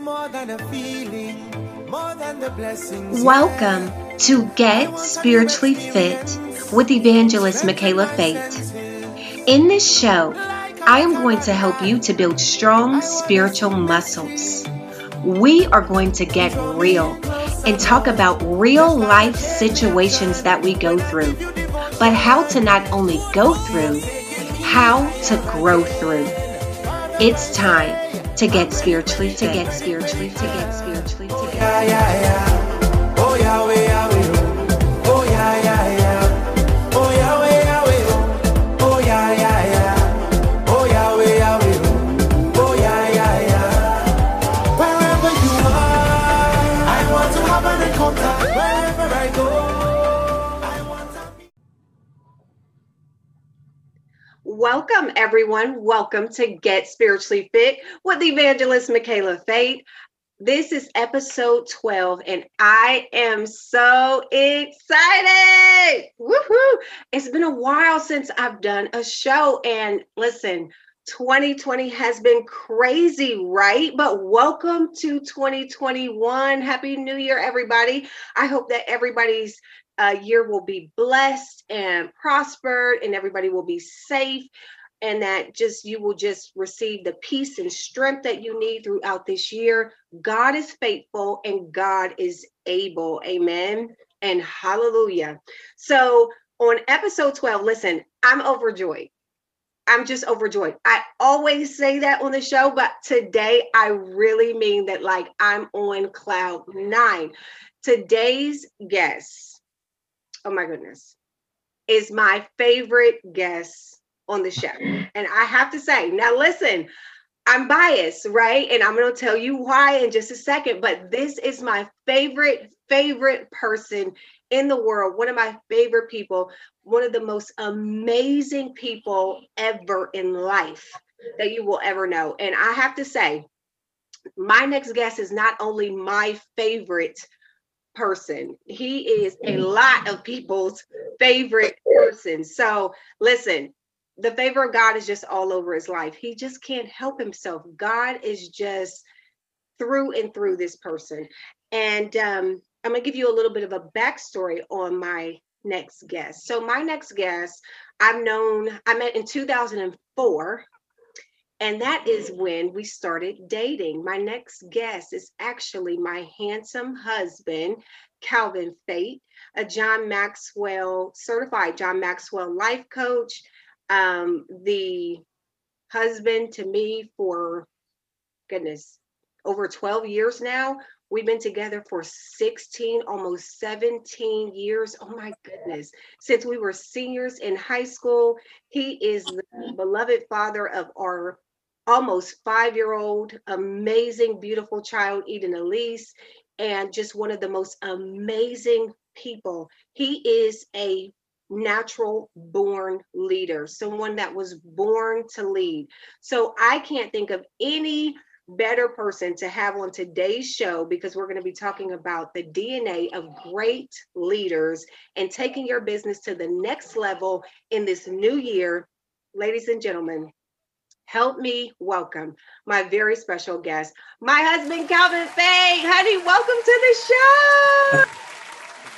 more than a feeling, more than the blessings. Welcome to Get Spiritually Fit with Evangelist Michaela Fate. In this show, I am going to help you to build strong spiritual muscles. We are going to get real and talk about real life situations that we go through, but how to not only go through, how to grow through. It's time to get spiritually, to get spiritually, to get spiritually, to get. Yeah. Welcome, everyone. Welcome to Get Spiritually Fit with the Evangelist Michaela Fate. This is episode 12, and I am so excited. Woohoo! It's been a while since I've done a show, and listen, 2020 has been crazy, right? But welcome to 2021. Happy New Year, everybody. I hope that everybody's uh, year will be blessed and prospered, and everybody will be safe, and that just you will just receive the peace and strength that you need throughout this year. God is faithful and God is able. Amen. And hallelujah. So, on episode 12, listen, I'm overjoyed. I'm just overjoyed. I always say that on the show, but today I really mean that like I'm on cloud nine. Today's guest, oh my goodness, is my favorite guest on the show. And I have to say, now listen, I'm biased, right? And I'm going to tell you why in just a second, but this is my favorite, favorite person in the world, one of my favorite people, one of the most amazing people ever in life that you will ever know. And I have to say, my next guest is not only my favorite person, he is a lot of people's favorite person. So, listen, the favor of God is just all over his life. He just can't help himself. God is just through and through this person. And um, I'm going to give you a little bit of a backstory on my next guest. So, my next guest, I've known, I met in 2004. And that is when we started dating. My next guest is actually my handsome husband, Calvin Fate, a John Maxwell certified John Maxwell life coach, um, the husband to me for goodness over 12 years now. We've been together for 16, almost 17 years. Oh my goodness. Since we were seniors in high school, he is the beloved father of our almost five year old, amazing, beautiful child, Eden Elise, and just one of the most amazing people. He is a natural born leader, someone that was born to lead. So I can't think of any better person to have on today's show because we're going to be talking about the DNA of great leaders and taking your business to the next level in this new year. Ladies and gentlemen, help me welcome my very special guest, my husband, Calvin Fate. Honey, welcome to the show.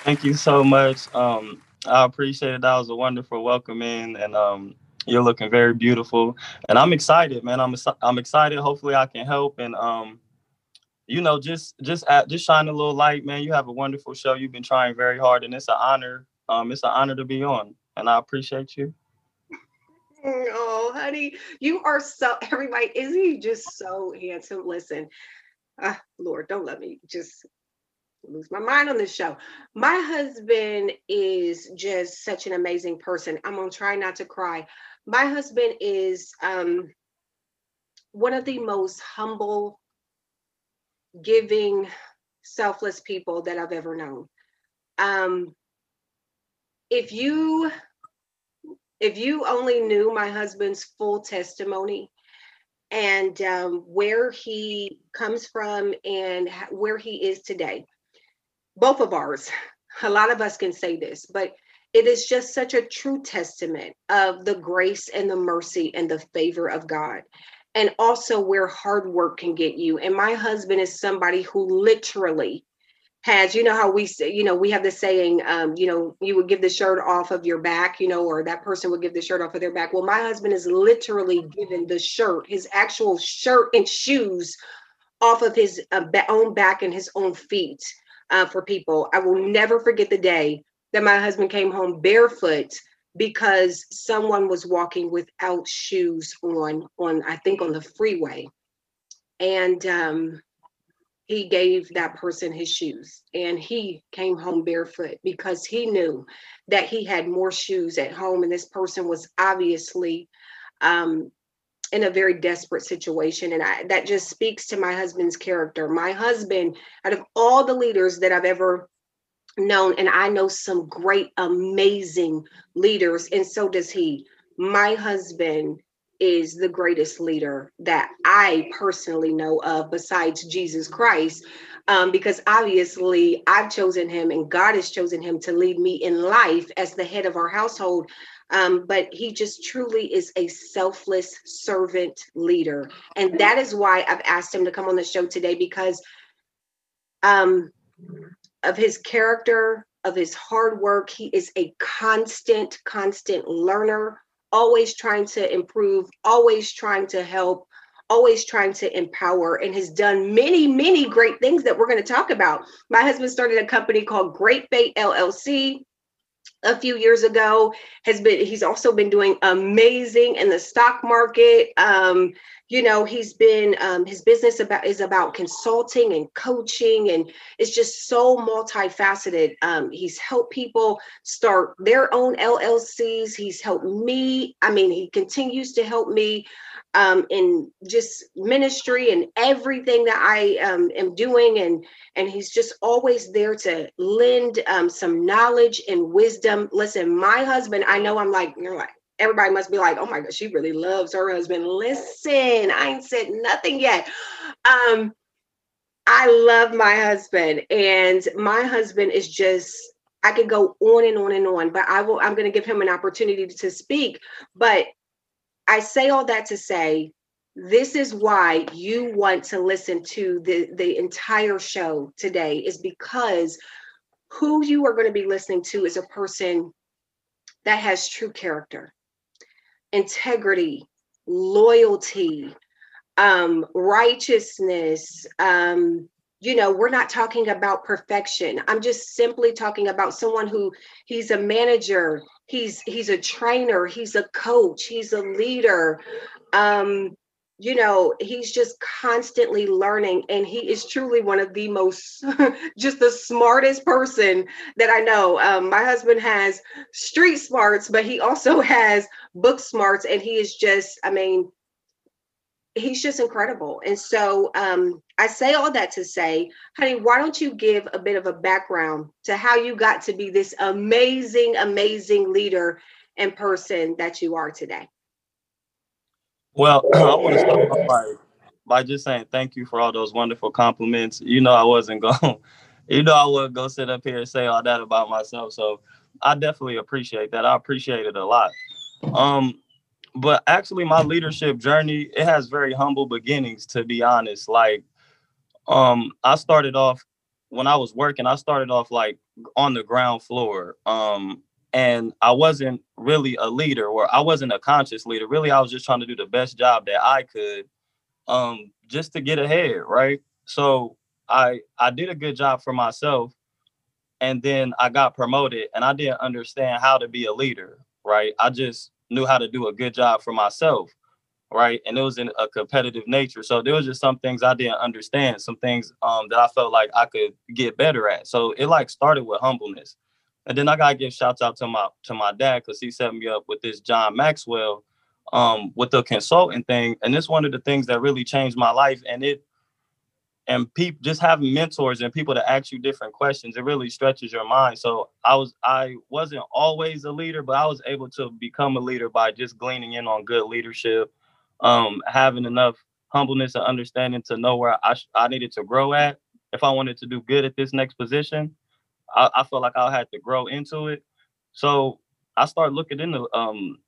Thank you so much. Um, I appreciate it. That was a wonderful welcome in, and um, you're looking very beautiful. And I'm excited, man. I'm I'm excited. Hopefully, I can help and um, you know, just just at, just shine a little light, man. You have a wonderful show. You've been trying very hard, and it's an honor. Um, it's an honor to be on, and I appreciate you. Oh, honey, you are so everybody. Isn't he just so handsome? Listen, ah, Lord, don't let me just lose my mind on this show. My husband is just such an amazing person. I'm gonna try not to cry. My husband is um one of the most humble, giving, selfless people that I've ever known. Um, if you if you only knew my husband's full testimony and um, where he comes from and where he is today, both of ours, a lot of us can say this, but it is just such a true testament of the grace and the mercy and the favor of God. and also where hard work can get you. And my husband is somebody who literally has you know how we say you know we have the saying um you know you would give the shirt off of your back you know or that person would give the shirt off of their back. Well my husband is literally given the shirt his actual shirt and shoes off of his uh, own back and his own feet uh, for people. I will never forget the day that my husband came home barefoot because someone was walking without shoes on on i think on the freeway. And um he gave that person his shoes and he came home barefoot because he knew that he had more shoes at home and this person was obviously um, in a very desperate situation and I, that just speaks to my husband's character. My husband out of all the leaders that i've ever known and i know some great amazing leaders and so does he. My husband is the greatest leader that I personally know of besides Jesus Christ. Um, because obviously I've chosen him and God has chosen him to lead me in life as the head of our household. Um, but he just truly is a selfless servant leader. And that is why I've asked him to come on the show today because um, of his character, of his hard work. He is a constant, constant learner always trying to improve, always trying to help, always trying to empower, and has done many, many great things that we're going to talk about. My husband started a company called Great Bait LLC a few years ago has been he's also been doing amazing in the stock market um, you know he's been um, his business about is about consulting and coaching and it's just so multifaceted um, he's helped people start their own llcs he's helped me i mean he continues to help me um, in just ministry and everything that I um, am doing. And, and he's just always there to lend um, some knowledge and wisdom. Listen, my husband, I know I'm like, you're like, everybody must be like, oh my God, she really loves her husband. Listen, I ain't said nothing yet. Um, I love my husband, and my husband is just I could go on and on and on, but I will I'm going to give him an opportunity to speak. But I say all that to say this is why you want to listen to the, the entire show today, is because who you are going to be listening to is a person that has true character, integrity, loyalty, um, righteousness, um, you know we're not talking about perfection. I'm just simply talking about someone who he's a manager he's he's a trainer he's a coach he's a leader. Um you know he's just constantly learning and he is truly one of the most just the smartest person that i know um, my husband has street smarts but he also has book smarts and he is just i mean he's just incredible. And so um, I say all that to say, honey, why don't you give a bit of a background to how you got to be this amazing, amazing leader and person that you are today? Well, I want to start by, by just saying thank you for all those wonderful compliments. You know, I wasn't going, you know, I would go sit up here and say all that about myself. So I definitely appreciate that. I appreciate it a lot. Um, but actually my leadership journey it has very humble beginnings to be honest like um i started off when i was working i started off like on the ground floor um and i wasn't really a leader or i wasn't a conscious leader. Really i was just trying to do the best job that i could um just to get ahead right? So i i did a good job for myself and then i got promoted and i didn't understand how to be a leader right? I just knew how to do a good job for myself right? And it was in a competitive nature. So there was just some things i didn't understand some things um, that i felt like i could get better at. So it like started with humbleness and then i gotta give shouts out to my to my dad because he set me up with this john maxwell um, with the consulting thing. And it's one of the things that really changed my life. And it and people just having mentors and people to ask you different questions it really stretches your mind. So i was i wasn't always a leader but i was able to become a leader by just gleaning in on good leadership um, having enough humbleness and understanding to know where I, I needed to grow at if i wanted to do good at this next position i, I felt like i had to grow into it so i started looking into um,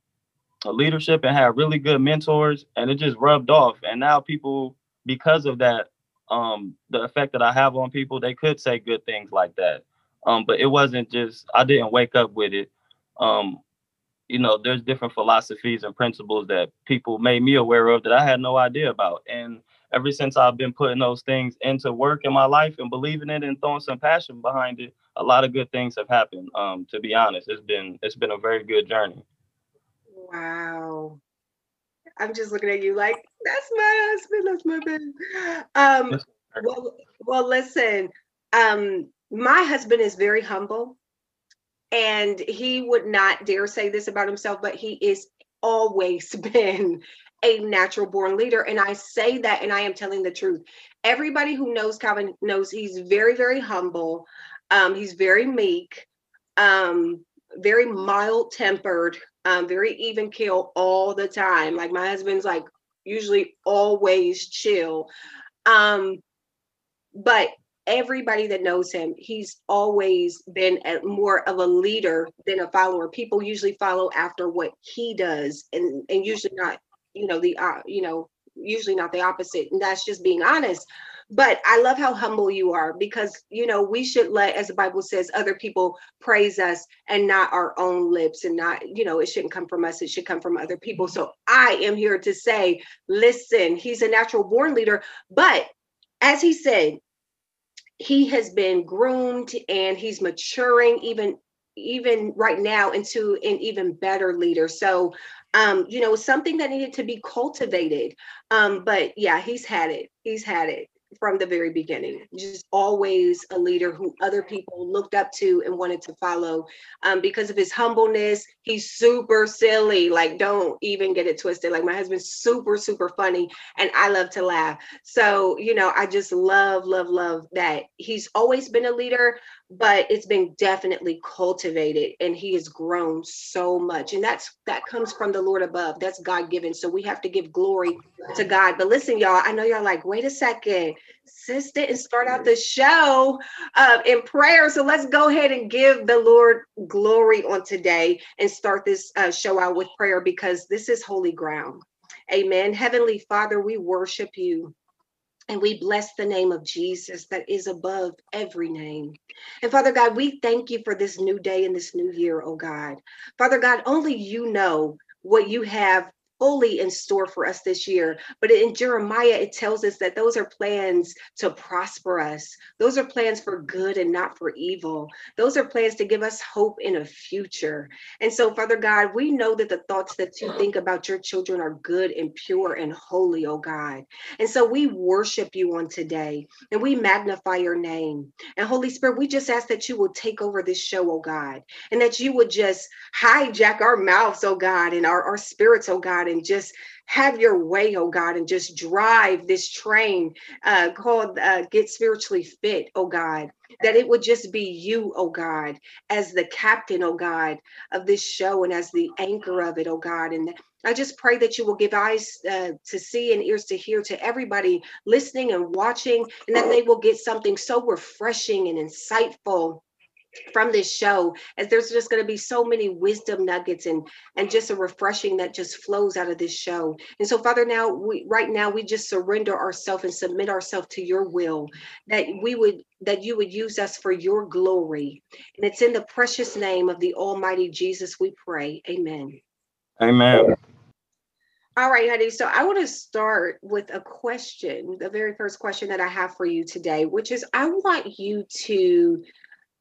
leadership and had really good mentors, and it just rubbed off. And now people, because of that, um, the effect that I have on people, they could say good things like that. Um, but it wasn't just I didn't wake up with it. Um, you know, there's different philosophies and principles that people made me aware of that I had no idea about. And ever since I've been putting those things into work in my life and believing it and throwing some passion behind it, a lot of good things have happened. Um, to be honest, it's been it's been a very good journey. Wow. I'm just looking at you like that's my husband, that's my baby. Um, well, well, listen. Um, my husband is very humble, and he would not dare say this about himself, but he is always been a natural born leader. And I say that, and I am telling the truth. Everybody who knows Calvin knows he's very, very humble. Um, he's very meek, um, very mild tempered, um, very even keel all the time. Like my husband's like usually always chill. Um, but everybody that knows him, he's always been a, more of a leader than a follower. People usually follow after what he does, and and usually not, you know, the uh, you know, usually not the opposite. And that's just being honest. But I love how humble you are because you know we should let, as the Bible says, other people praise us and not our own lips, and not you know it shouldn't come from us. It should come from other people. So I am here to say, listen, he's a natural born leader, but as he said, he has been groomed and he's maturing even even right now into an even better leader so um you know something that needed to be cultivated um but yeah he's had it he's had it from the very beginning. Just always a leader who other people looked up to and wanted to follow. Um, because of his humbleness, he's super silly. Like, don't even get it twisted. Like, my husband's super, super funny, and I love to laugh. So, you know, I just love, love, love that he's always been a leader, but it's been definitely cultivated and he has grown so much. And that's that comes from the lord above. That's god given so we have to give glory to god. But listen y'all i know y'all like wait a second sis didn't start out the show uh, in prayer. So let's go ahead and give the lord glory on today and start this uh, show out with prayer because this is holy ground. Amen. Heavenly father we worship you and we bless the name of Jesus that is above every name. And Father God, we thank you for this new day and this new year, oh God. Father God, only you know what you have fully in store for us this year. But in Jeremiah, it tells us that those are plans to prosper us. Those are plans for good and not for evil. Those are plans to give us hope in a future. And so, Father God, we know that the thoughts that you think about your children are good and pure and holy, oh God. And so we worship you on today and we magnify your name. And Holy Spirit, we just ask that you will take over this show, oh God, and that you would just hijack our mouths, oh God, and our, our spirits, oh God and just have your way, oh God, and just drive this train uh, called uh, Get Spiritually Fit, oh God. That it would just be you, oh God, as the captain, oh God, of this show and as the anchor of it, oh God. And I just pray that you will give eyes uh, to see and ears to hear to everybody listening and watching, and that they will get something so refreshing and insightful from this show as there's just going to be so many wisdom nuggets and and just a refreshing that just flows out of this show. And so father now we right now we just surrender ourselves and submit ourselves to your will that we would that you would use us for your glory. And it's in the precious name of the almighty jesus we pray. Amen. Amen. All right, honey. So I want to start with a question, the very first question that I have for you today, which is I want you to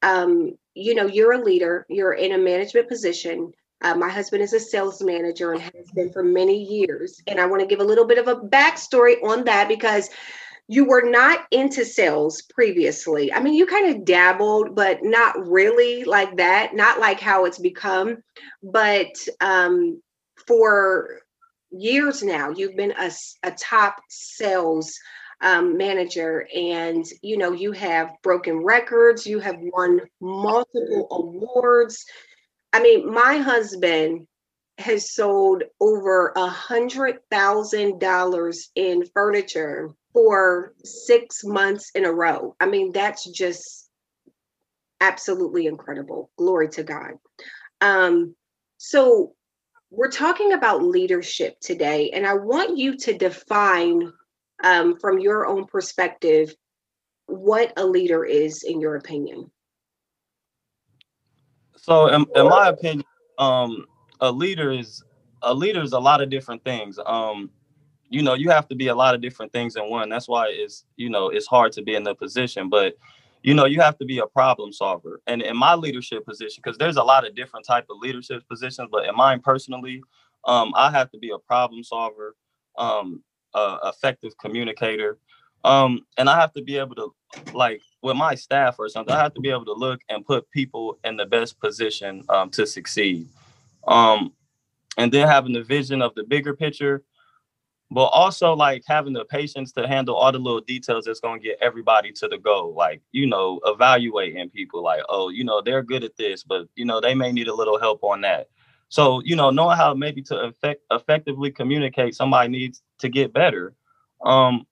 um, you know, you're a leader, you're in a management position. Uh, my husband is a sales manager and has been for many years. And I want to give a little bit of a backstory on that because you were not into sales previously. I mean, you kind of dabbled, but not really like that, not like how it's become. But um, for years now, you've been a, a top sales um, manager. And you know you have broken records you have won multiple awards. I mean my husband has sold over a hundred thousand dollars in furniture for six months in a row. I mean that's just absolutely incredible. Glory to god. Um so we're talking about leadership today, and I want you to define um, from your own perspective what a leader is in your opinion. So, in, in my opinion, um, a leader is a leader is a lot of different things. Um, you know, you have to be a lot of different things in one. That's why it's you know it's hard to be in the position, but you know you have to be a problem solver. And in my leadership position, because there's a lot of different type of leadership positions, but in mine personally, um, I have to be a problem solver, um, a effective communicator, um, and I have to be able to like with my staff or something. I have to be able to look and put people in the best position um, to succeed. Um, and then having the vision of the bigger picture, but also like having the patience to handle all the little details that's going to get everybody to the goal. Like, you know, evaluating people like, oh, you know, they're good at this, but, you know, they may need a little help on that. So, you know, knowing how maybe to effect, effectively communicate somebody needs to get better. Um,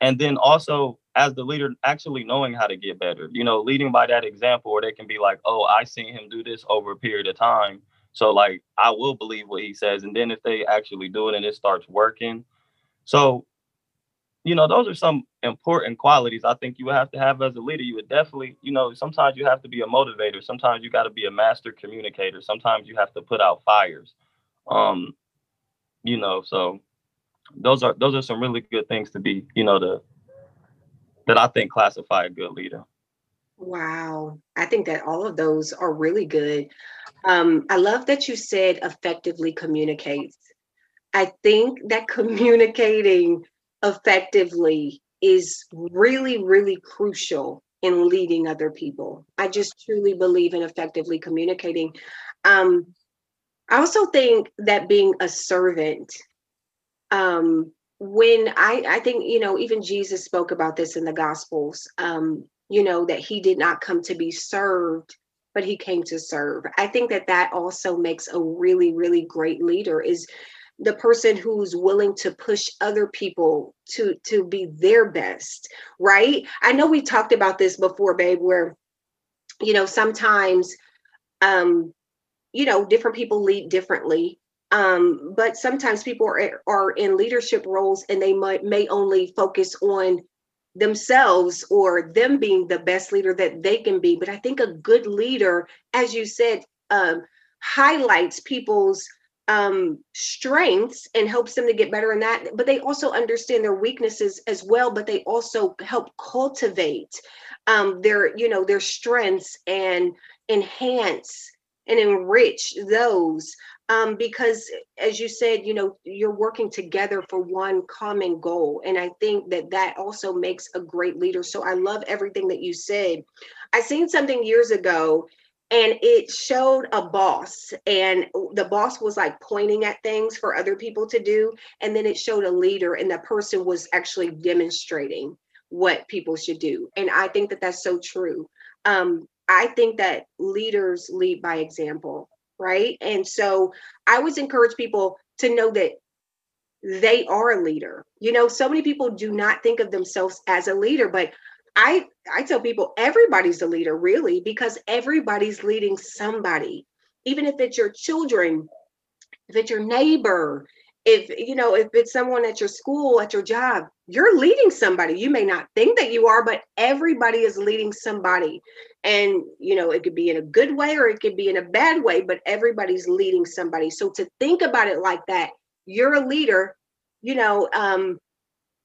and then also as the leader actually knowing how to get better you know leading by that example where they can be like oh i seen him do this over a period of time. So like i will believe what he says and then if they actually do it and it starts working. So you know those are some important qualities i think you have to have as a leader. You would definitely you know sometimes you have to be a motivator. Sometimes you got to be a master communicator. Sometimes you have to put out fires. Um you know so those are those are some really good things to be you know the that I think classify a good leader. Wow. I think that all of those are really good. Um, I love that you said effectively communicates. I think that communicating effectively is really, really crucial in leading other people. I just truly believe in effectively communicating. Um, I also think that being a servant um, when I, I think, you know, even Jesus spoke about this in the Gospels, um, you know, that he did not come to be served, but he came to serve. I think that that also makes a really, really great leader is the person who's willing to push other people to to be their best right i know we talked about this before babe where you know sometimes um you know different people lead differently um, but sometimes people are, are in leadership roles and they might may only focus on themselves or them being the best leader that they can be. But I think a good leader, as you said, um, highlights people's um, strengths and helps them to get better in that. But they also understand their weaknesses as well. But they also help cultivate um, their, you know, their strengths and enhance and enrich those um, because as you said you know you're working together for one common goal and i think that that also makes a great leader. So i love everything that you said. I seen something years ago and it showed a boss and the boss was like pointing at things for other people to do and then it showed a leader and that person was actually demonstrating what people should do. And i think that that's so true. Um, i think that leaders lead by example right? And so I always encourage people to know that they are a leader. You know, so many people do not think of themselves as a leader, but I I tell people everybody's a leader really because everybody's leading somebody. Even if it's your children, if it's your neighbor, if you know if it's someone at your school at your job you're leading somebody. You may not think that you are but everybody is leading somebody. And you know it could be in a good way or it could be in a bad way but everybody's leading somebody. So to think about it like that you're a leader you know um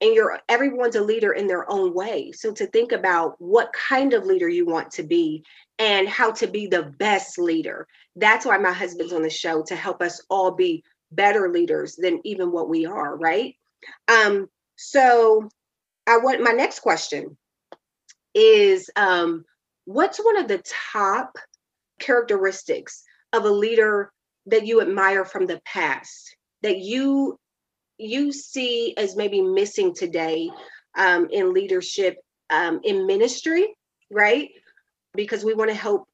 and you're everyone's a leader in their own way. So to think about what kind of leader you want to be and how to be the best leader. That's why my husband's on the show to help us all be better leaders than even what we are, right? Um, so I want my next question is um, what's one of the top characteristics of a leader that you admire from the past that you you see as maybe missing today um, in leadership um, in ministry right because we want to help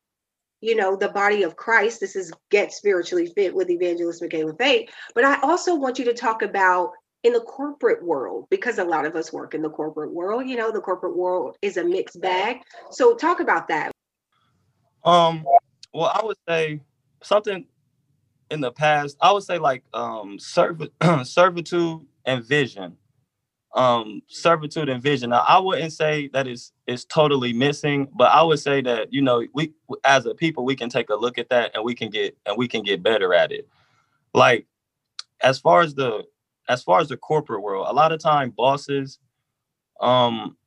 you know, the body of Christ. This is Get Spiritually Fit with Evangelist Michaela Fate But I also want you to talk about in the corporate world, because a lot of us work in the corporate world, you know, the corporate world is a mixed bag. So talk about that. Um, well, I would say something in the past, I would say like um serv- servitude and vision. Um servitude and vision. Now, I wouldn't say that is is totally missing, but I would say that, you know, we as a people we can take a look at that and we can get and we can get better at it. Like as far as the as far as the corporate world, a lot of time bosses um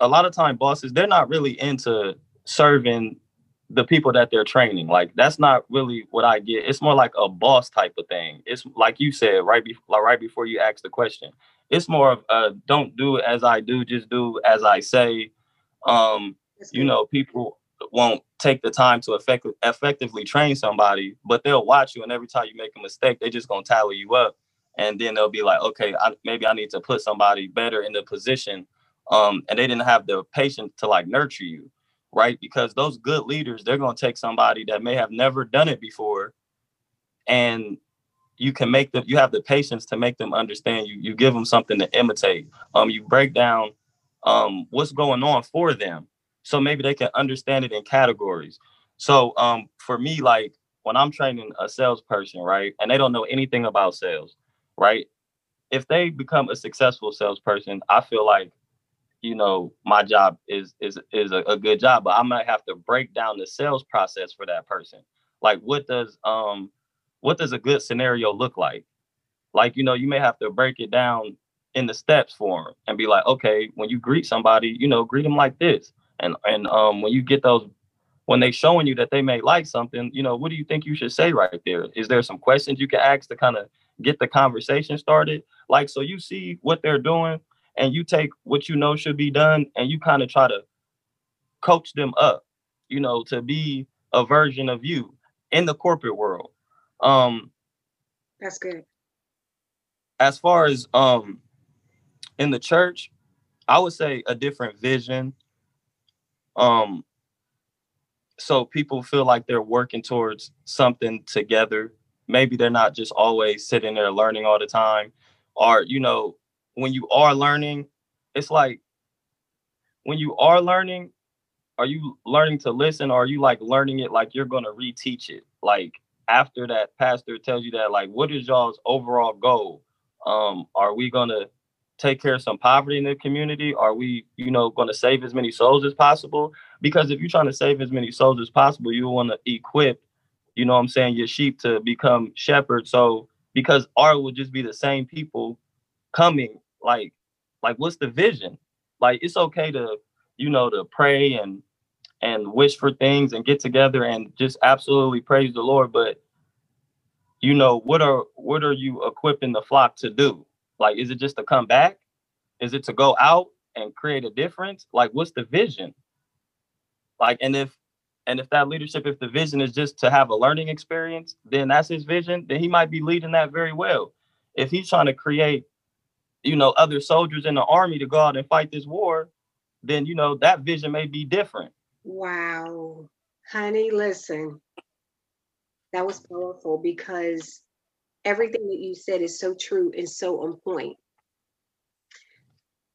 a lot of time bosses they're not really into serving the people that they're training. Like that's not really what I get. It's more like a boss type of thing. It's like you said right before right before you asked the question. It's more of uh don't do as I do, just do as I say. Um, you know, people won't take the time to effect- effectively train somebody, but they'll watch you and every time you make a mistake, they're just gonna tally you up. And then they'll be like, okay, I, maybe I need to put somebody better in the position. Um, and they didn't have the patience to like nurture you right? Because those good leaders, they're going to take somebody that may have never done it before and you can make them you have the patience to make them understand you you give them something to imitate um you break down um what's going on for them so maybe they can understand it in categories so um for me like when i'm training a salesperson right and they don't know anything about sales right if they become a successful salesperson i feel like you know my job is is is a, a, good job but i might have to break down the sales process for that person. Like what does um what does a good scenario look like? Like you know you may have to break it down in the steps for them and be like okay when you greet somebody you know greet them like this. And and um when you get those when they showing you that they may like something you know what do you think you should say right there? Is there some questions you can ask to kind of get the conversation started? Like so you see what they're doing and you take what you know should be done and you kind of try to coach them up, you know, to be a version of you in the corporate world. Um that's good. As far as um in the church, I would say a different vision. Um so people feel like they're working towards something together. Maybe they're not just always sitting there learning all the time or you know when you are learning, it's like when you are learning, are you learning to listen or are you like learning it like you're gonna reteach it? Like after that pastor tells you that, like, what is y'all's overall goal? Um, are we gonna take care of some poverty in the community? Are we, you know, gonna save as many souls as possible? Because if you're trying to save as many souls as possible, you want to equip, you know what I'm saying, your sheep to become shepherds. So because art will just be the same people coming like like what's the vision? Like it's okay to you know to pray and and wish for things and get together and just absolutely praise the lord but you know what are what are you equipping the flock to do? Like is it just to come back? Is it to go out and create a difference? Like what's the vision? Like and if and if that leadership if the vision is just to have a learning experience then that's his vision then he might be leading that very well. If he's trying to create you know, other soldiers in the army to go out and fight this war, then you know that vision may be different. Wow. Honey, listen. That was powerful because everything that you said is so true and so on point.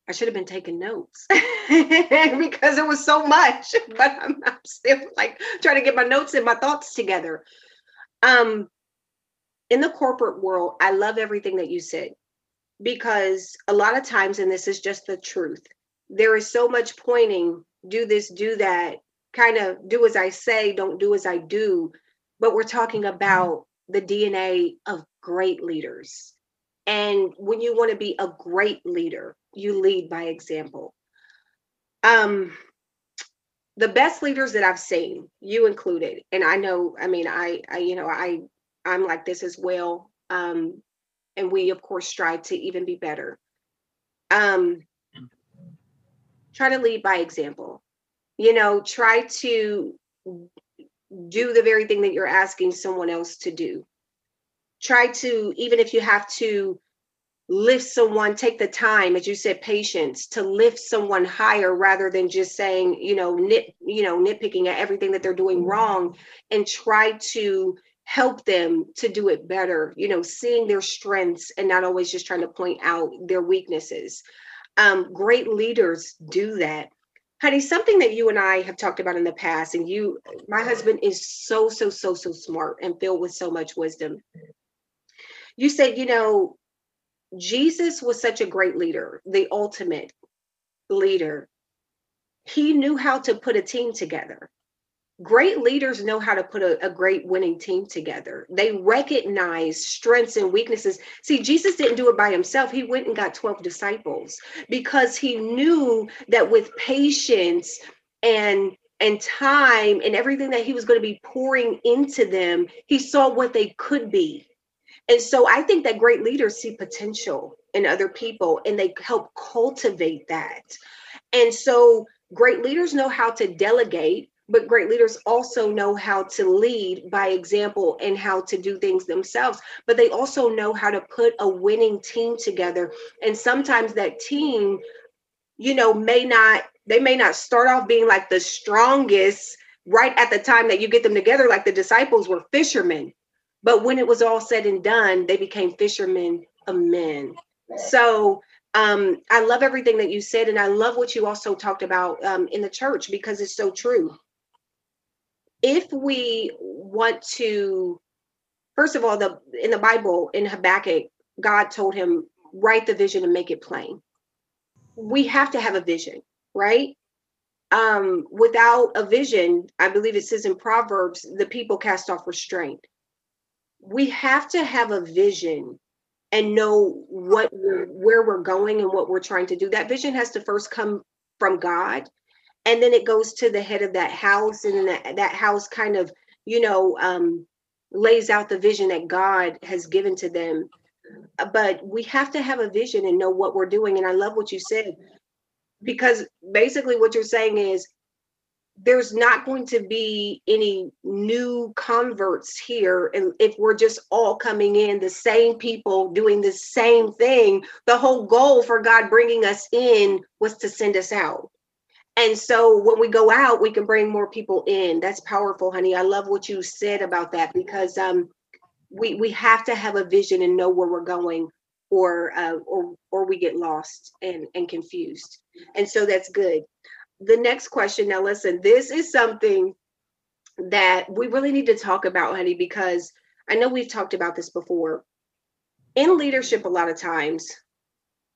I should have been taking notes because it was so much, but I'm, I'm, still like trying to get my notes and my thoughts together. Um, in the corporate world, I love everything that you said because a lot of times, and this is just the truth, there is so much pointing, do this, do that, kind of do as I say, don't do as I do. But we're talking about the DNA of great leaders. And when you want to be a great leader, you lead by example. Um, the best leaders that I've seen, you included, and I know, I mean, I, I you know, I, I'm like this as well. Um, and we of course strive to even be better. Um try to lead by example. You know try to do the very thing that you're asking someone else to do. Try to even if you have to lift someone take the time as you said patience to lift someone higher rather than just saying you know nit you know nitpicking at everything that they're doing wrong and try to help them to do it better you know seeing their strengths and not always just trying to point out their weaknesses um, great leaders do that honey, something that you and I have talked about in the past, and you, my husband is so, so, so, so smart and filled with so much wisdom. You said, you know, Jesus was such a great leader, the ultimate leader. He knew how to put a team together. Great leaders know how to put a, a, great winning team together. They recognize strengths and weaknesses. See, Jesus didn't do it by himself. He went and got 12 disciples because he knew that with patience and and time and everything that he was going to be pouring into them, he saw what they could be. And so I think that great leaders see potential in other people and they help cultivate that. And so great leaders know how to delegate but great leaders also know how to lead by example and how to do things themselves but they also know how to put a winning team together. And sometimes that team you know may not they may not start off being like the strongest right at the time that you get them together like the disciples were fishermen. But when it was all said and done they became fishermen of men. So um, I love everything that you said, and I love what you also talked about um, in the church because it's so true if we want to first of all the in the bible in habakkuk god told him write the vision and make it plain. We have to have a vision right? Um without a vision i believe it says in proverbs the people cast off restraint. We have to have a vision and know what we're, where we're going and what we're trying to do. That vision has to first come from god and then it goes to the head of that house and that, that house kind of you know um, lays out the vision that god has given to them. Uh, but we have to have a vision and know what we're doing and i love what you said because basically what you're saying is there's not going to be any new converts here and if we're just all coming in the same people doing the same thing. The whole goal for god bringing us in was to send us out and so when we go out, we can bring more people in. That's powerful, honey. I love what you said about that because um, we we have to have a vision and know where we're going, or uh, or or we get lost and and confused. And so that's good. The next question. Now, listen. This is something that we really need to talk about, honey, because I know we've talked about this before. In leadership, a lot of times,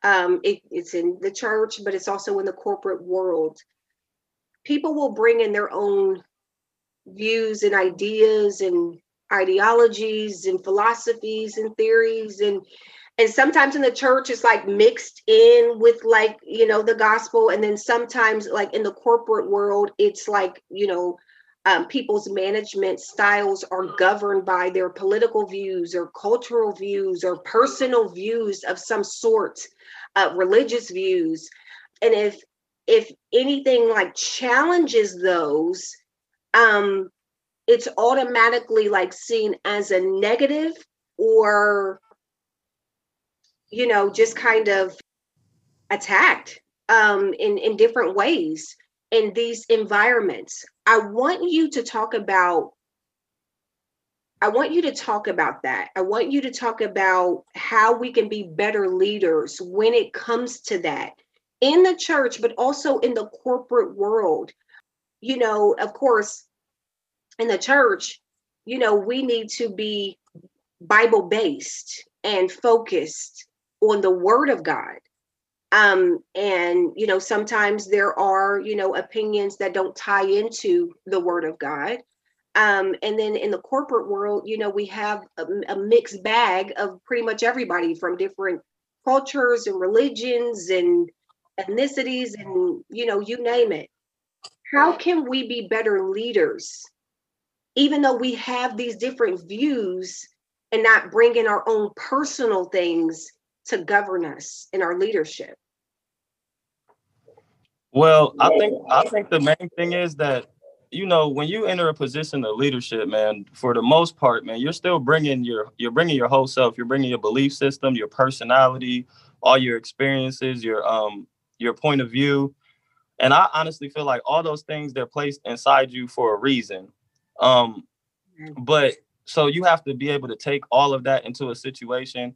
um, it, it's in the church, but it's also in the corporate world. People will bring in their own views and ideas and ideologies and philosophies and theories and and sometimes in the church it's like mixed in with like you know the gospel and then sometimes like in the corporate world it's like you know um, people's management styles are governed by their political views or cultural views or personal views of some sort uh, religious views. And if if anything like challenges those um it's automatically like seen as a negative or you know just kind of attacked um in in different ways in these environments. I want you to talk about I want you to talk about that. I want you to talk about how we can be better leaders when it comes to that in the church, but also in the corporate world. You know, of course, in the church, you know, we need to be Bible based and focused on the Word of God. Um, and, you know, sometimes there are, you know, opinions that don't tie into the Word of God. Um, and then in the corporate world, you know, we have a, a, mixed bag of pretty much everybody from different cultures and religions and ethnicities and, you know, you name it. How can we be better leaders, even though we have these different views and not bring in our own personal things to govern us in our leadership? Well, I think I think the main thing is that you know, when you enter a position of leadership, man, for the most part, man, you're still bringing your you're bringing your whole self. You're bringing your belief system, your personality, all your experiences, your um your point of view. And I honestly feel like all those things they're placed inside you for a reason. Um but so you have to be able to take all of that into a situation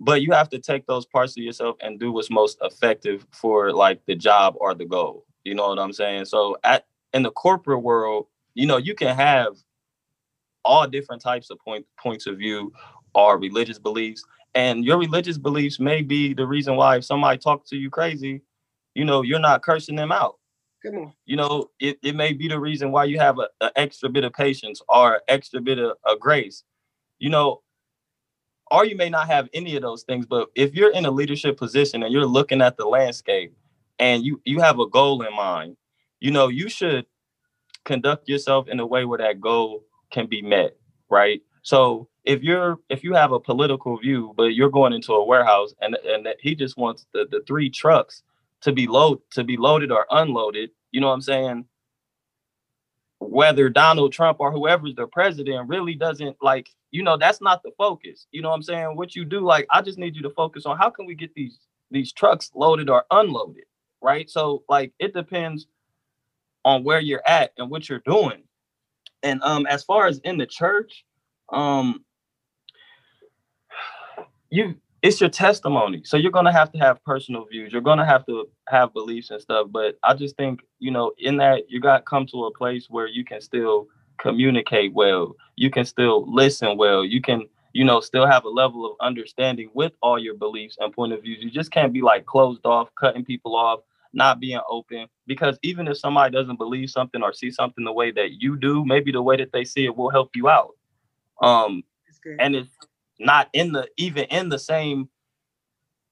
but you have to take those parts of yourself and do what's most effective for like the job or the goal You know what I'm saying? So at in the corporate world, you know, you can have all different types of point points of view or religious beliefs. And your religious beliefs may be the reason why if somebody talks to you crazy, you know, you're not cursing them out. Come on. You know, it, it may be the reason why you have an extra bit of patience or extra bit of, of grace. You know, or you may not have any of those things, but if you're in a leadership position and you're looking at the landscape and you you have a goal in mind, you know, you should conduct yourself in a way where that goal can be met, right? So if you're if you have a political view, but you're going into a warehouse and and he just wants the, the three trucks to be load to be loaded or unloaded, you know what I'm saying? Whether Donald Trump or whoever's the president really doesn't like, you know, that's not the focus. You know what I'm saying? What you do, like, I just need you to focus on how can we get these these trucks loaded or unloaded, right? So like it depends on where you're at and what you're doing. And um, as far as in the church, um, you it's your testimony. So you're gonna have to have personal views. You're gonna have to have beliefs and stuff. But I just think, you know, in that you got to come to a place where you can still communicate well. You can still listen well. You can, you know, still have a level of understanding with all your beliefs and point of views. You just can't be like closed off, cutting people off, not being open. Because even if somebody doesn't believe something or see something the way that you do maybe the way that they see it will help you out. Um and it's not in the even in the same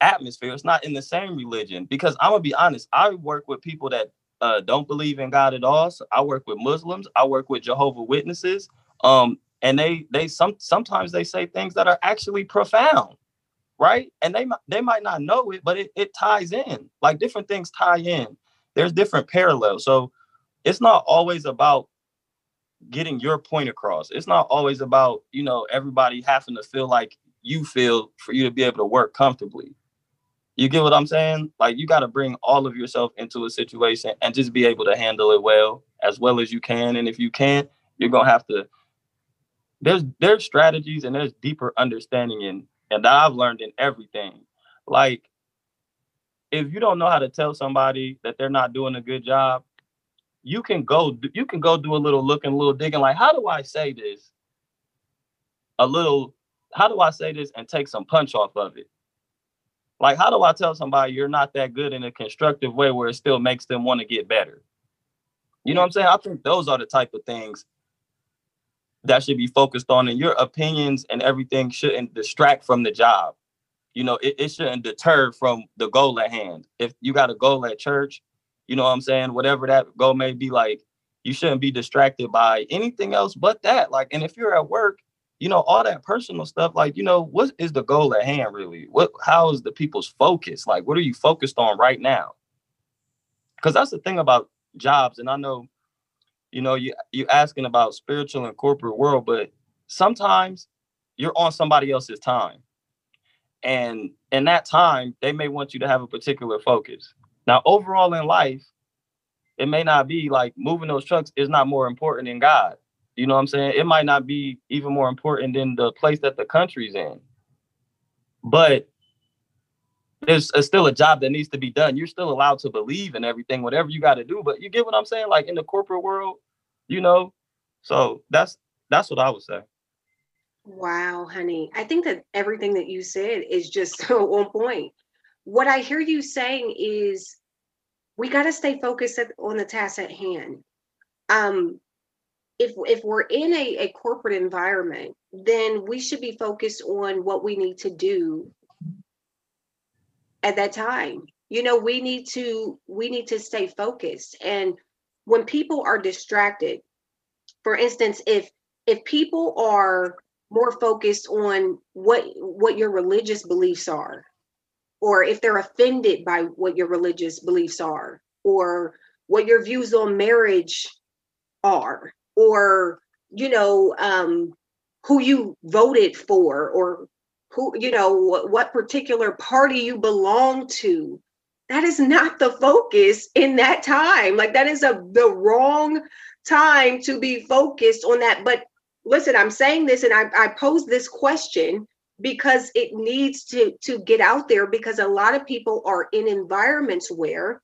atmosphere it's not in the same religion. Because i'm gonna be honest i work with people that uh, don't believe in god at all. So i work with muslims i work with jehovah witnesses um and they they some sometimes they say things that are actually profound right? And they they might not know it, but it, it ties in. Like different things tie in. There's different parallels. So it's not always about getting your point across. It's not always about, you know, everybody having to feel like you feel for you to be able to work comfortably. You get what I'm saying? Like you got to bring all of yourself into a situation and just be able to handle it well, as well as you can. And if you can't, you're gonna have to. There's there's strategies and there's deeper understanding in and I've learned in everything. Like, if you don't know how to tell somebody that they're not doing a good job, you can go you can go do a little looking, a little digging. Like, how do I say this? A little, how do I say this and take some punch off of it? Like, how do I tell somebody you're not that good in a constructive way where it still makes them want to get better? You know what I'm saying? I think those are the type of things that should be focused on and your opinions and everything shouldn't distract from the job. You know it, it shouldn't deter from the goal at hand. If you got a goal at church you know what i'm saying whatever that goal may be like you shouldn't be distracted by anything else but that. Like and if you're at work you know all that personal stuff like you know what is the goal at hand really? What how is the people's focus? Like what are you focused on right now? Because that's the thing about jobs and i know you know, you you asking about spiritual and corporate world, but sometimes you're on somebody else's time. And in that time, they may want you to have a particular focus. Now, overall in life, it may not be like moving those trucks is not more important than God. You know what I'm saying? It might not be even more important than the place that the country's in. But there's a, still a job that needs to be done. You're still allowed to believe in everything, whatever you got to do. But you get what I'm saying? Like in the corporate world, you know. So that's that's what I would say. Wow, honey. I think that everything that you said is just so on point. What I hear you saying is we got to stay focused on the task at hand. Um, if if we're in a, a corporate environment, then we should be focused on what we need to do at that time. You know we need to we need to stay focused. And when people are distracted for instance if if people are more focused on what what your religious beliefs are or if they're offended by what your religious beliefs are or what your views on marriage are or you know um who you voted for or who you know what, what particular party you belong to. That is not the focus in that time. Like that is a the wrong time to be focused on that. But listen i'm saying this and i, I pose this question because it needs to to get out there because a lot of people are in environments where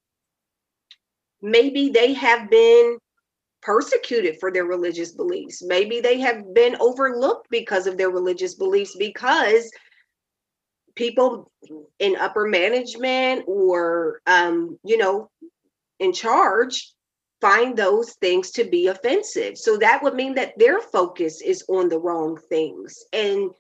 maybe they have been persecuted for their religious beliefs. Maybe they have been overlooked because of their religious beliefs because people in upper management or um, you know in charge find those things to be offensive so that would mean that their focus is on the wrong things and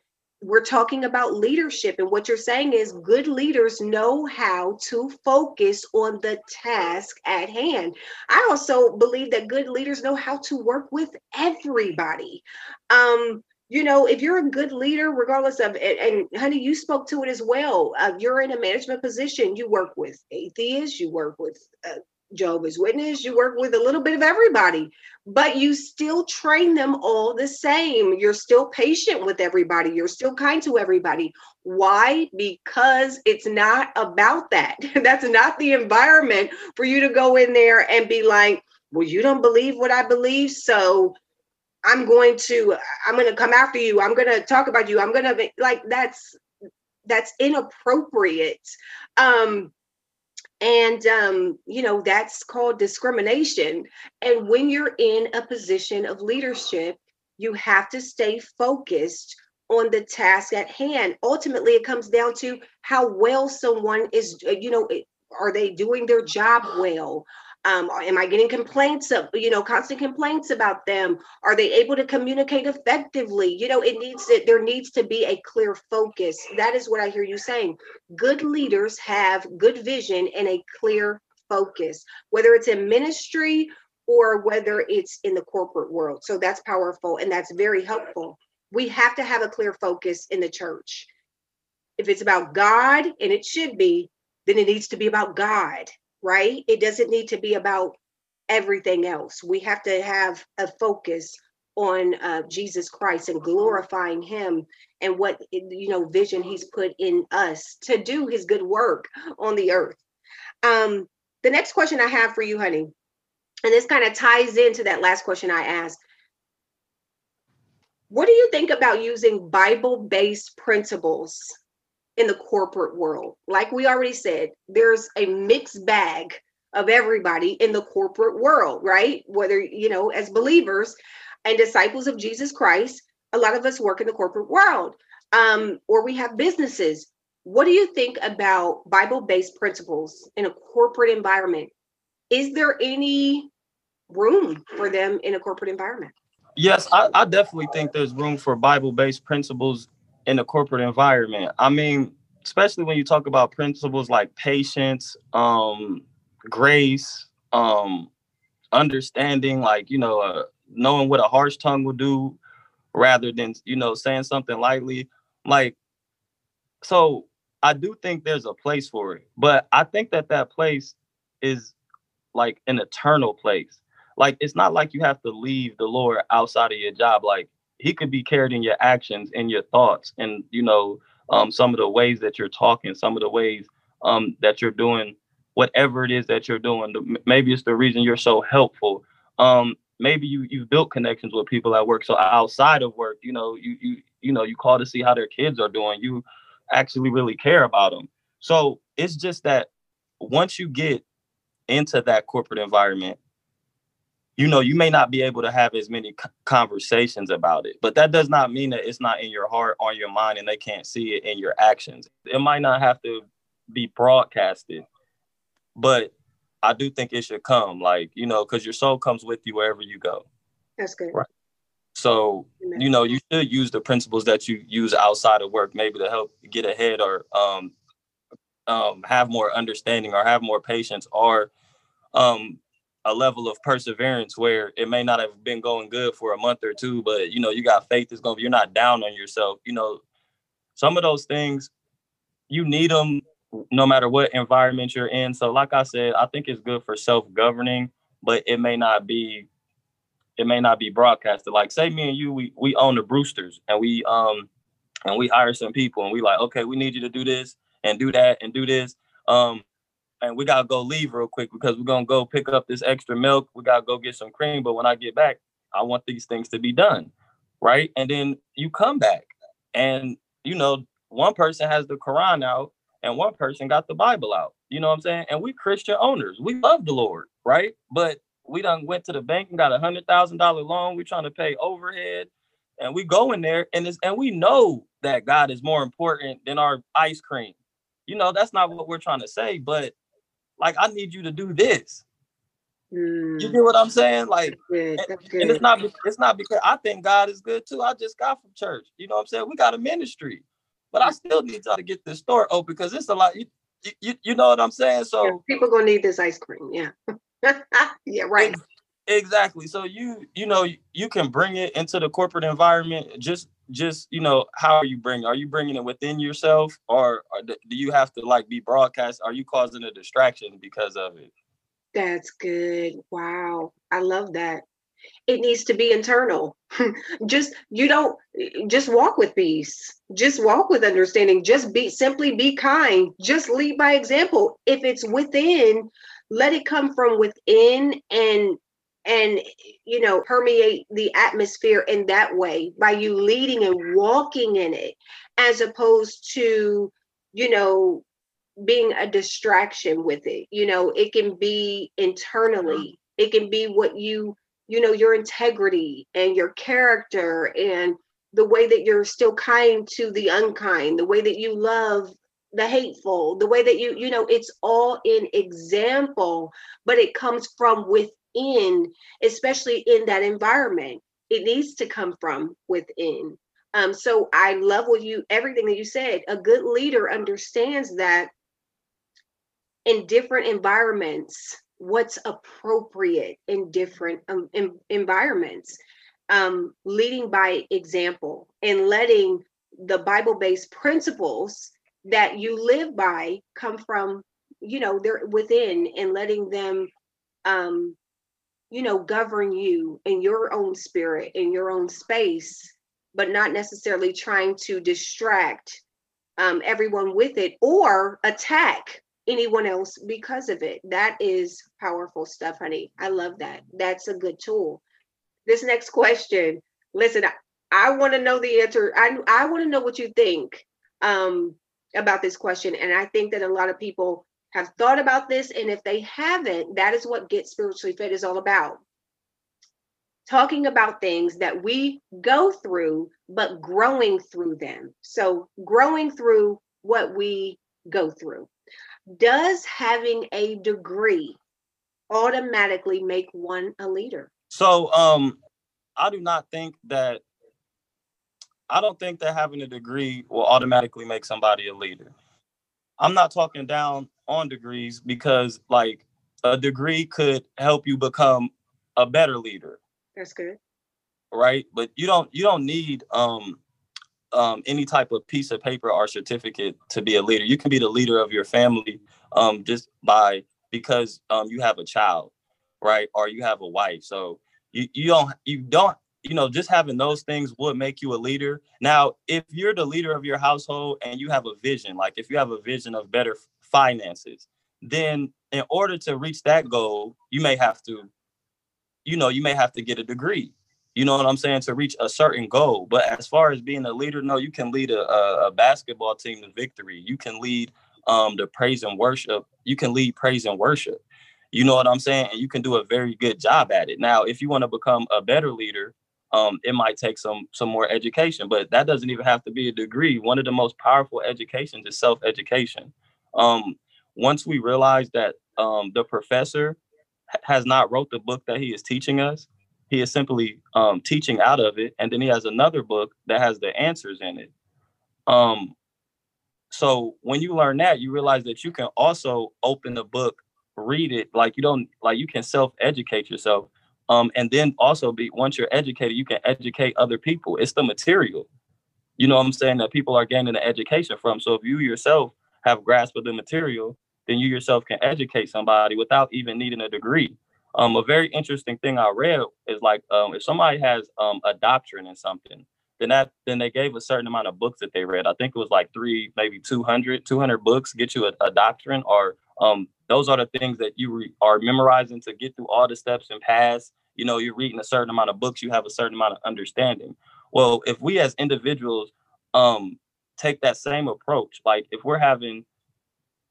we're talking about leadership and what you're saying is good leaders know how to focus on the task at hand. I also believe that good leaders know how to work with everybody. Um you know if you're a good leader regardless of and, and honey you spoke to it as well uh, you're in a management position you work with atheists you work with uh, Jehovah's Witness, you work with a little bit of everybody, but you still train them all the same. You're still patient with everybody, you're still kind to everybody. Why? Because it's not about that. That's not the environment for you to go in there and be like, well, you don't believe what I believe, so I'm going to I'm going to come after you. I'm going to talk about you. I'm going to like that's that's inappropriate. Um and um, you know that's called discrimination. And when you're in a position of leadership you have to stay focused on the task at hand. Ultimately it comes down to how well someone is uh, you know are they doing their job well um, am I getting complaints of, you know, constant complaints about them? Are they able to communicate effectively? You know, it needs to, there needs to be a clear focus. That is what I hear you saying. Good leaders have good vision and a clear focus, whether it's in ministry or whether it's in the corporate world. So that's powerful and that's very helpful. We have to have a clear focus in the church. If it's about God, and it should be, then it needs to be about God right? It doesn't need to be about everything else. We have to have a focus on uh, Jesus Christ and glorifying Him and what you know vision He's put in us to do His good work on the earth. Um, the next question I have for you, honey, and this kind of ties into that last question I asked. What do you think about using Bible-based principles in the corporate world. Like we already said, there's a mixed bag of everybody in the corporate world, right? Whether, you know, as believers and disciples of Jesus Christ, a lot of us work in the corporate world um, or we have businesses. What do you think about Bible based principles in a corporate environment? Is there any room for them in a corporate environment? Yes, I, I definitely think there's room for Bible based principles in a corporate environment. I mean, especially when you talk about principles like patience, um, grace, um, understanding, like, you know, uh, knowing what a harsh tongue will do rather than, you know, saying something lightly. Like, so I do think there's a place for it, but I think that that place is like an eternal place. Like, it's not like you have to leave the Lord outside of your job. Like, he could be carried in your actions and your thoughts and you know um, some of the ways that you're talking some of the ways um, that you're doing whatever it is that you're doing. Maybe it's the reason you're so helpful. Um, maybe you you've built connections with people at work. So outside of work you know you you you know you call to see how their kids are doing. You actually really care about them so it's just that once you get into that corporate environment you know, you may not be able to have as many conversations about it, but that does not mean that it's not in your heart or your mind and they can't see it in your actions. It might not have to be broadcasted, but I do think it should come, like, you know, because your soul comes with you wherever you go. That's good. Right. So, Amen. you know, you should use the principles that you use outside of work, maybe to help get ahead or um, um, have more understanding or have more patience or um, a level of perseverance where it may not have been going good for a month or two, but you know, you got faith is going you're not down on yourself. You know, some of those things you need them no matter what environment you're in. So like I said, I think it's good for self-governing, but it may not be it may not be broadcasted. Like say me and you we we own the Brewsters and we um and we hire some people and we like, okay, we need you to do this and do that and do this. Um and we gotta go leave real quick because we're gonna go pick up this extra milk. We gotta go get some cream. But when I get back, I want these things to be done. Right. And then you come back and you know, one person has the Quran out and one person got the Bible out. You know what I'm saying? And we Christian owners. We love the Lord, right? But we done went to the bank and got a hundred thousand dollar loan. We trying to pay overhead, and we go in there and it's and we know that God is more important than our ice cream. You know, that's not what we're trying to say, but like I need you to do this. Mm, You get what I'm saying? Like, good. That's and it's not it's not because I think God is good too. I just got from church. You know what I'm saying? We got a ministry, but I still need to get this store open because it's a lot. You, you, you know what I'm saying? So Yeah, people gonna need this ice cream. Yeah. yeah. Right. Exactly. So you you know you can bring it into the corporate environment. Just just you know how are you bringing? Are you bringing it within yourself, or, or do you have to like be broadcast? Are you causing a distraction because of it? That's good. Wow. I love that. It needs to be internal. just you don't just walk with peace. Just walk with understanding. Just be simply be kind. Just lead by example. If it's within, let it come from within and and you know permeate the atmosphere in that way by you leading and walking in it as opposed to you know being a distraction with it. You know it can be internally. It can be what you you know your integrity and your character and the way that you're still kind to the unkind the way that you love the hateful the way that you you know it's all in example but it comes from within especially in that environment it needs to come from within. Um so i love what you everything that you said. A good leader understands that in different environments what's appropriate in different um, en- environments um, leading by example and letting the bible-based principles that you live by come from you know they're within and letting them um you know govern you in your own spirit in your own space but not necessarily trying to distract um, everyone with it or attack anyone else because of it. That is powerful stuff, honey. I love that. That's a good tool. This next question, listen, I, want to know the answer. I I want to know what you think um, about this question, and I think that a lot of people have thought about this, and if they haven't, that is what Get Spiritually Fit is all about. Talking about things that we go through, but growing through them. So, growing through what we go through. Does having a degree automatically make one a leader? So um, I do not think that. I don't think that having a degree will automatically make somebody a leader. I'm not talking down on degrees because like a degree could help you become a better leader. That's good. right? But you don't you don't need um um any type of piece of paper or certificate to be a leader. You can be the leader of your family um just by because um you have a child right? Or you have a wife. So you you don't you don't you know just having those things would make you a leader. Now if you're the leader of your household and you have a vision like if you have a vision of better finances then in order to reach that goal you may have to you know you may have to get a degree. You know what i'm saying? To reach a certain goal. But as far as being a leader no you can lead a, a, a basketball team to victory. You can lead um the praise and worship. You can lead praise and worship. You know what i'm saying? And you can do a very good job at it. Now if you want to become a better leader um it might take some some more education but that doesn't even have to be a degree. One of the most powerful educations is self-education. Um once we realize that um the professor has not wrote the book that he is teaching us he is simply um, teaching out of it and then he has another book that has the answers in it. Um, so when you learn that you realize that you can also open the book read it like you don't like you can self-educate yourself um, and then also be once you're educated you can educate other people. It's the material. You know what i'm saying? That people are gaining the education from. So if you yourself have grasp of the material then you yourself can educate somebody without even needing a degree. Um, a very interesting thing I read is like um, if somebody has um, a doctrine in something, then that then they gave a certain amount of books that they read. I think it was like three, maybe 200, 200 books get you a, a doctrine, or um, those are the things that you re- are memorizing to get through all the steps and pass. You know, you're reading a certain amount of books, you have a certain amount of understanding. Well, if we as individuals um, take that same approach, like if we're having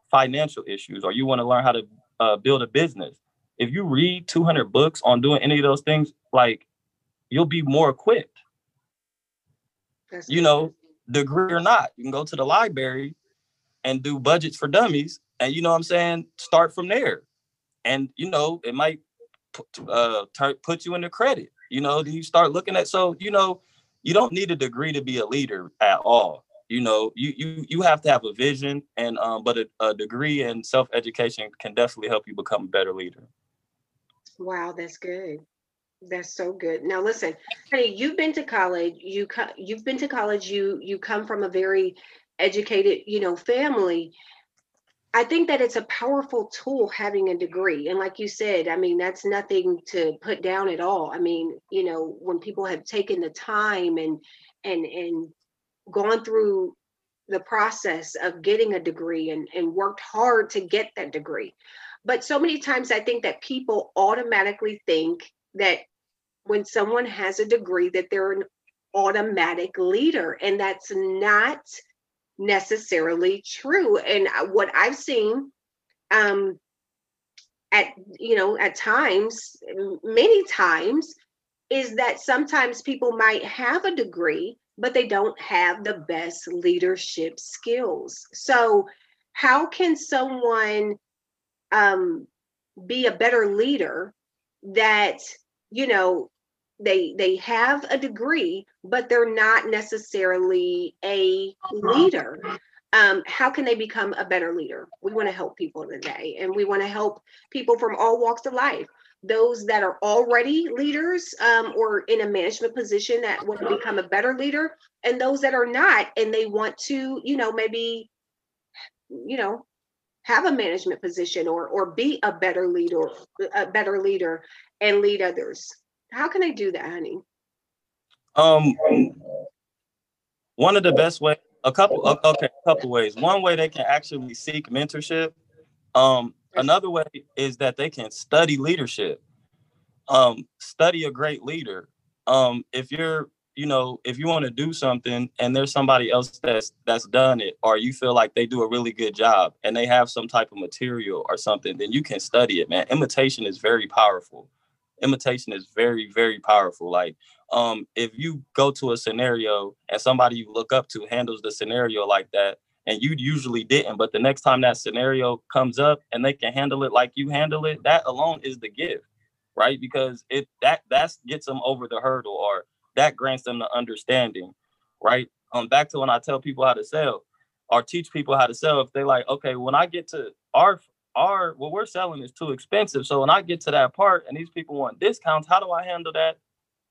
financial issues or you want to learn how to uh, build a business, if you read 200 books on doing any of those things, like you'll be more equipped. That's You know, degree or not, you can go to the library and do budgets for dummies, and you know what I'm saying. Start from there, and you know it might put, uh, put you into credit. You know, you start looking at so you know you don't need a degree to be a leader at all. You know, you you you have to have a vision, and um, but a, a degree and self education can definitely help you become a better leader. Wow, that's good. That's so good. Now listen, honey, you've been to college. You co- you've been to college. You you come from a very educated, you know, family. I think that it's a powerful tool having a degree. And like you said, I mean, that's nothing to put down at all. I mean, you know, when people have taken the time and and and gone through the process of getting a degree and, and worked hard to get that degree. But so many times I think that people automatically think that when someone has a degree that they're an automatic leader and that's not necessarily true. And uh, what i've seen um at you know at times many times is that sometimes people might have a degree but they don't have the best leadership skills. So how can someone um be a better leader that you know they they have a degree but they're not necessarily a leader. Um, how can they become a better leader? We want to help people today and we want to help people from all walks of life. Those that are already leaders um, or in a management position that want to become a better leader and those that are not and they want to you know maybe you know have a management position or or be a better leader a better leader and lead others how can I do that, honey? Um, one of the best way, a couple, okay, a couple ways. One way they can actually seek mentorship. Um, another way is that they can study leadership. Um, study a great leader. Um, if you're, you know, if you want to do something and there's somebody else that's that's done it, or you feel like they do a really good job and they have some type of material or something, then you can study it, man. Imitation is very powerful imitation is very very powerful. Like um if you go to a scenario and somebody you look up to handles the scenario like that and you usually didn't but the next time that scenario comes up and they can handle it like you handle it that alone is the gift right? Because it that that's gets them over the hurdle or that grants them the understanding right? Um back to when i tell people how to sell or teach people how to sell if they like okay when i get to our our what we're selling is too expensive. So when I get to that part and these people want discounts, how do I handle that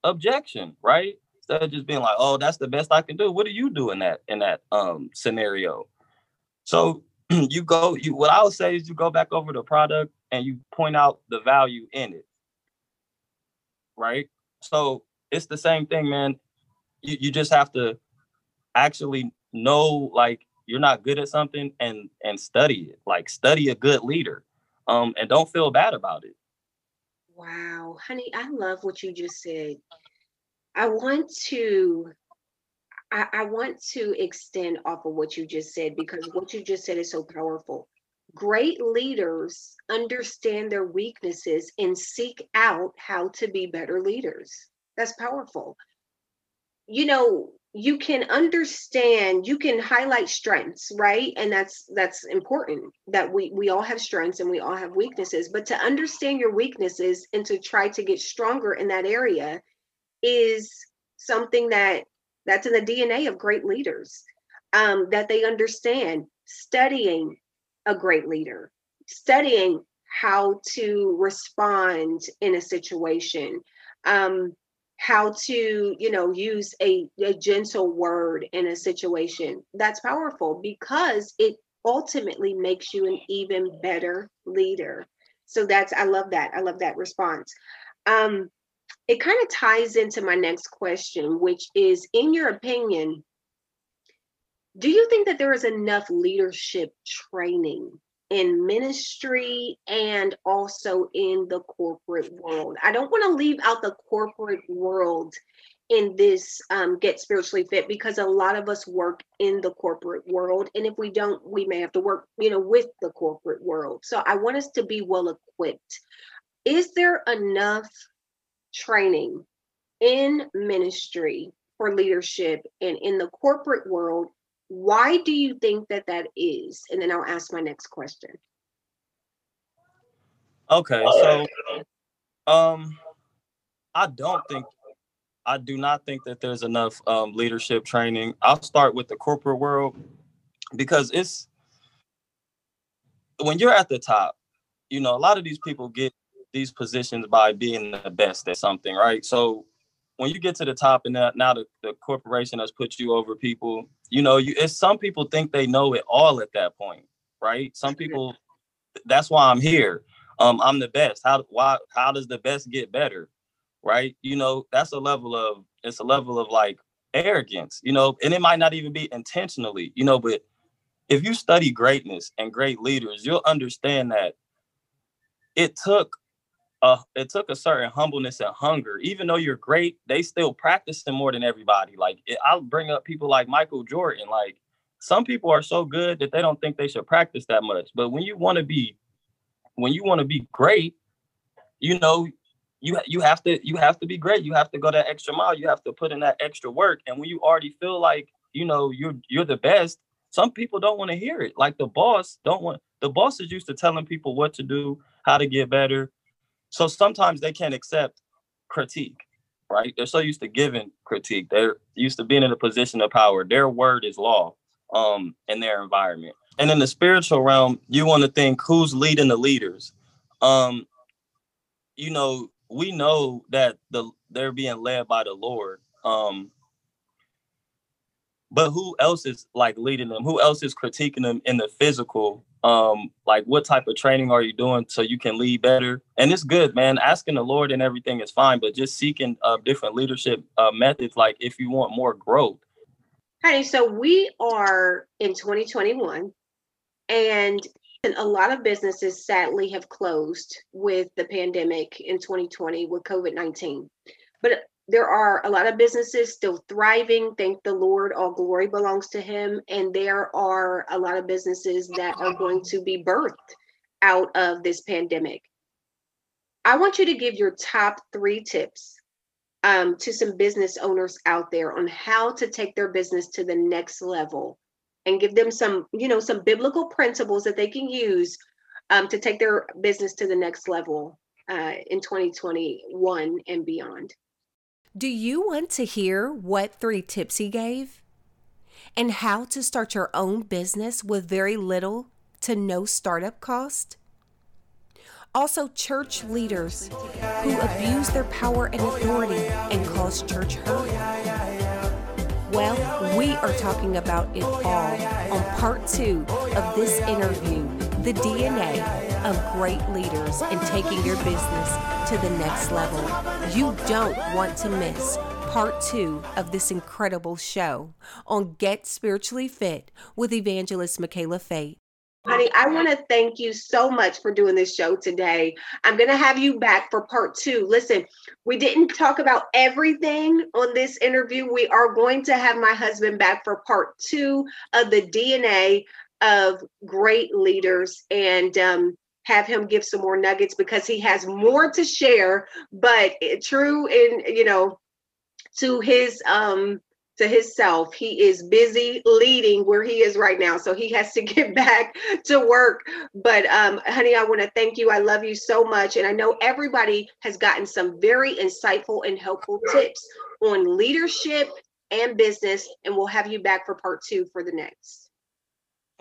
objection? Right? Instead of just being like, oh, that's the best I can do. What do you do in that in that um scenario? So you go, you what I would say is you go back over the product and you point out the value in it. Right? So it's the same thing, man. You you just have to actually know like you're not good at something and and study it like study a good leader um and don't feel bad about it Wow, honey, I love what you just said. I want to I, I want to extend off of what you just said because what you just said is so powerful. Great leaders understand their weaknesses and seek out how to be better leaders. That's powerful. You know, you can understand, you can highlight strengths, right? And that's that's important that we we all have strengths and we all have weaknesses, but to understand your weaknesses and to try to get stronger in that area is something that that's in the DNA of great leaders. Um, that they understand studying a great leader, studying how to respond in a situation, um, how to, you know, use a, a gentle word in a situation. That's powerful because it ultimately makes you an even better leader. So that's I love that. I love that response. Um, it kind of ties into my next question, which is in your opinion, do you think that there is enough leadership training in ministry and also in the corporate world? I don't want to leave out the corporate world in this um, get spiritually fit because a lot of us work in the corporate world and if we don't we may have to work you know with the corporate world so i want us to be well equipped is there enough training in ministry for leadership and in the corporate world why do you think that that is and then i'll ask my next question Okay, so um I don't think I do not think that there's enough um, leadership training. I'll start with the corporate world because it's when you're at the top, you know, a lot of these people get these positions by being the best at something, right? So when you get to the top and now, now the, the corporation has put you over people, you know, you it's some people think they know it all at that point, right? Some people that's why I'm here. Um, I'm the best. How why how does the best get better? right? You know, that's a level of it's a level of like arrogance, you know, and it might not even be intentionally, you know, but if you study greatness and great leaders, you'll understand that it took a it took a certain humbleness and hunger. Even though you're great, they still practicing more than everybody. Like it, I'll bring up people like Michael Jordan. Like some people are so good that they don't think they should practice that much. But when you want to be when you want to be great, you know, you you have to you have to be great. You have to go that extra mile. You have to put in that extra work. And when you already feel like you know you're you're the best, some people don't want to hear it. Like the boss don't want the boss is used to telling people what to do, how to get better. So sometimes they can't accept critique, right? They're so used to giving critique. They're used to being in a position of power. Their word is law um in their environment. And in the spiritual realm, you want to think who's leading the leaders. Um, you know, we know that the they're being led by the Lord. Um, but who else is like leading them? Who else is critiquing them in the physical? Um, like what type of training are you doing so you can lead better? And it's good, man. Asking the Lord and everything is fine, but just seeking uh, different leadership uh, methods, like if you want more growth. Hey, so we are in 2021, and a lot of businesses sadly have closed with the pandemic in 2020 with COVID 19. But there are a lot of businesses still thriving. Thank the Lord, all glory belongs to Him. And there are a lot of businesses that are going to be birthed out of this pandemic. I want you to give your top three tips um, to some business owners out there on how to take their business to the next level and give them some, you know, some biblical principles that they can use um, to take their business to the next level uh, in 2021 and beyond. Do you want to hear what three tips he gave? And how to start your own business with very little to no startup cost? Also, church leaders who abuse their power and authority and cause church hurt. Well, we are talking about it all on part two of this interview the DNA of great leaders and taking your business to the next level. You don't want to miss part two of this incredible show on Get Spiritually Fit with Evangelist Michaela Fate. Honey, I want to thank you so much for doing this show today. I'm going to have you back for part two. Listen, we didn't talk about everything on this interview. We are going to have my husband back for part two of the DNA of great leaders and um, have him give some more nuggets because he has more to share. But true in, you know, to his um to himself. He is busy leading where he is right now. So he has to get back to work. But um, honey, I want to thank you. I love you so much. And I know everybody has gotten some very insightful and helpful tips on leadership and business. And we'll have you back for part two for the next.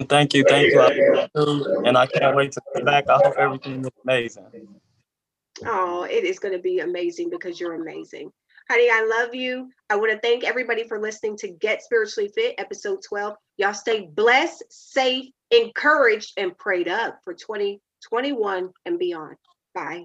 Thank you. Thank you. And I can't wait to come back. I hope everything is amazing. Oh, it is going to be amazing because you're amazing. Honey, I love you. I want to thank everybody for listening to Get Spiritually Fit, episode 12. Y'all stay blessed, safe, encouraged, and prayed up for 2021 and beyond. Bye.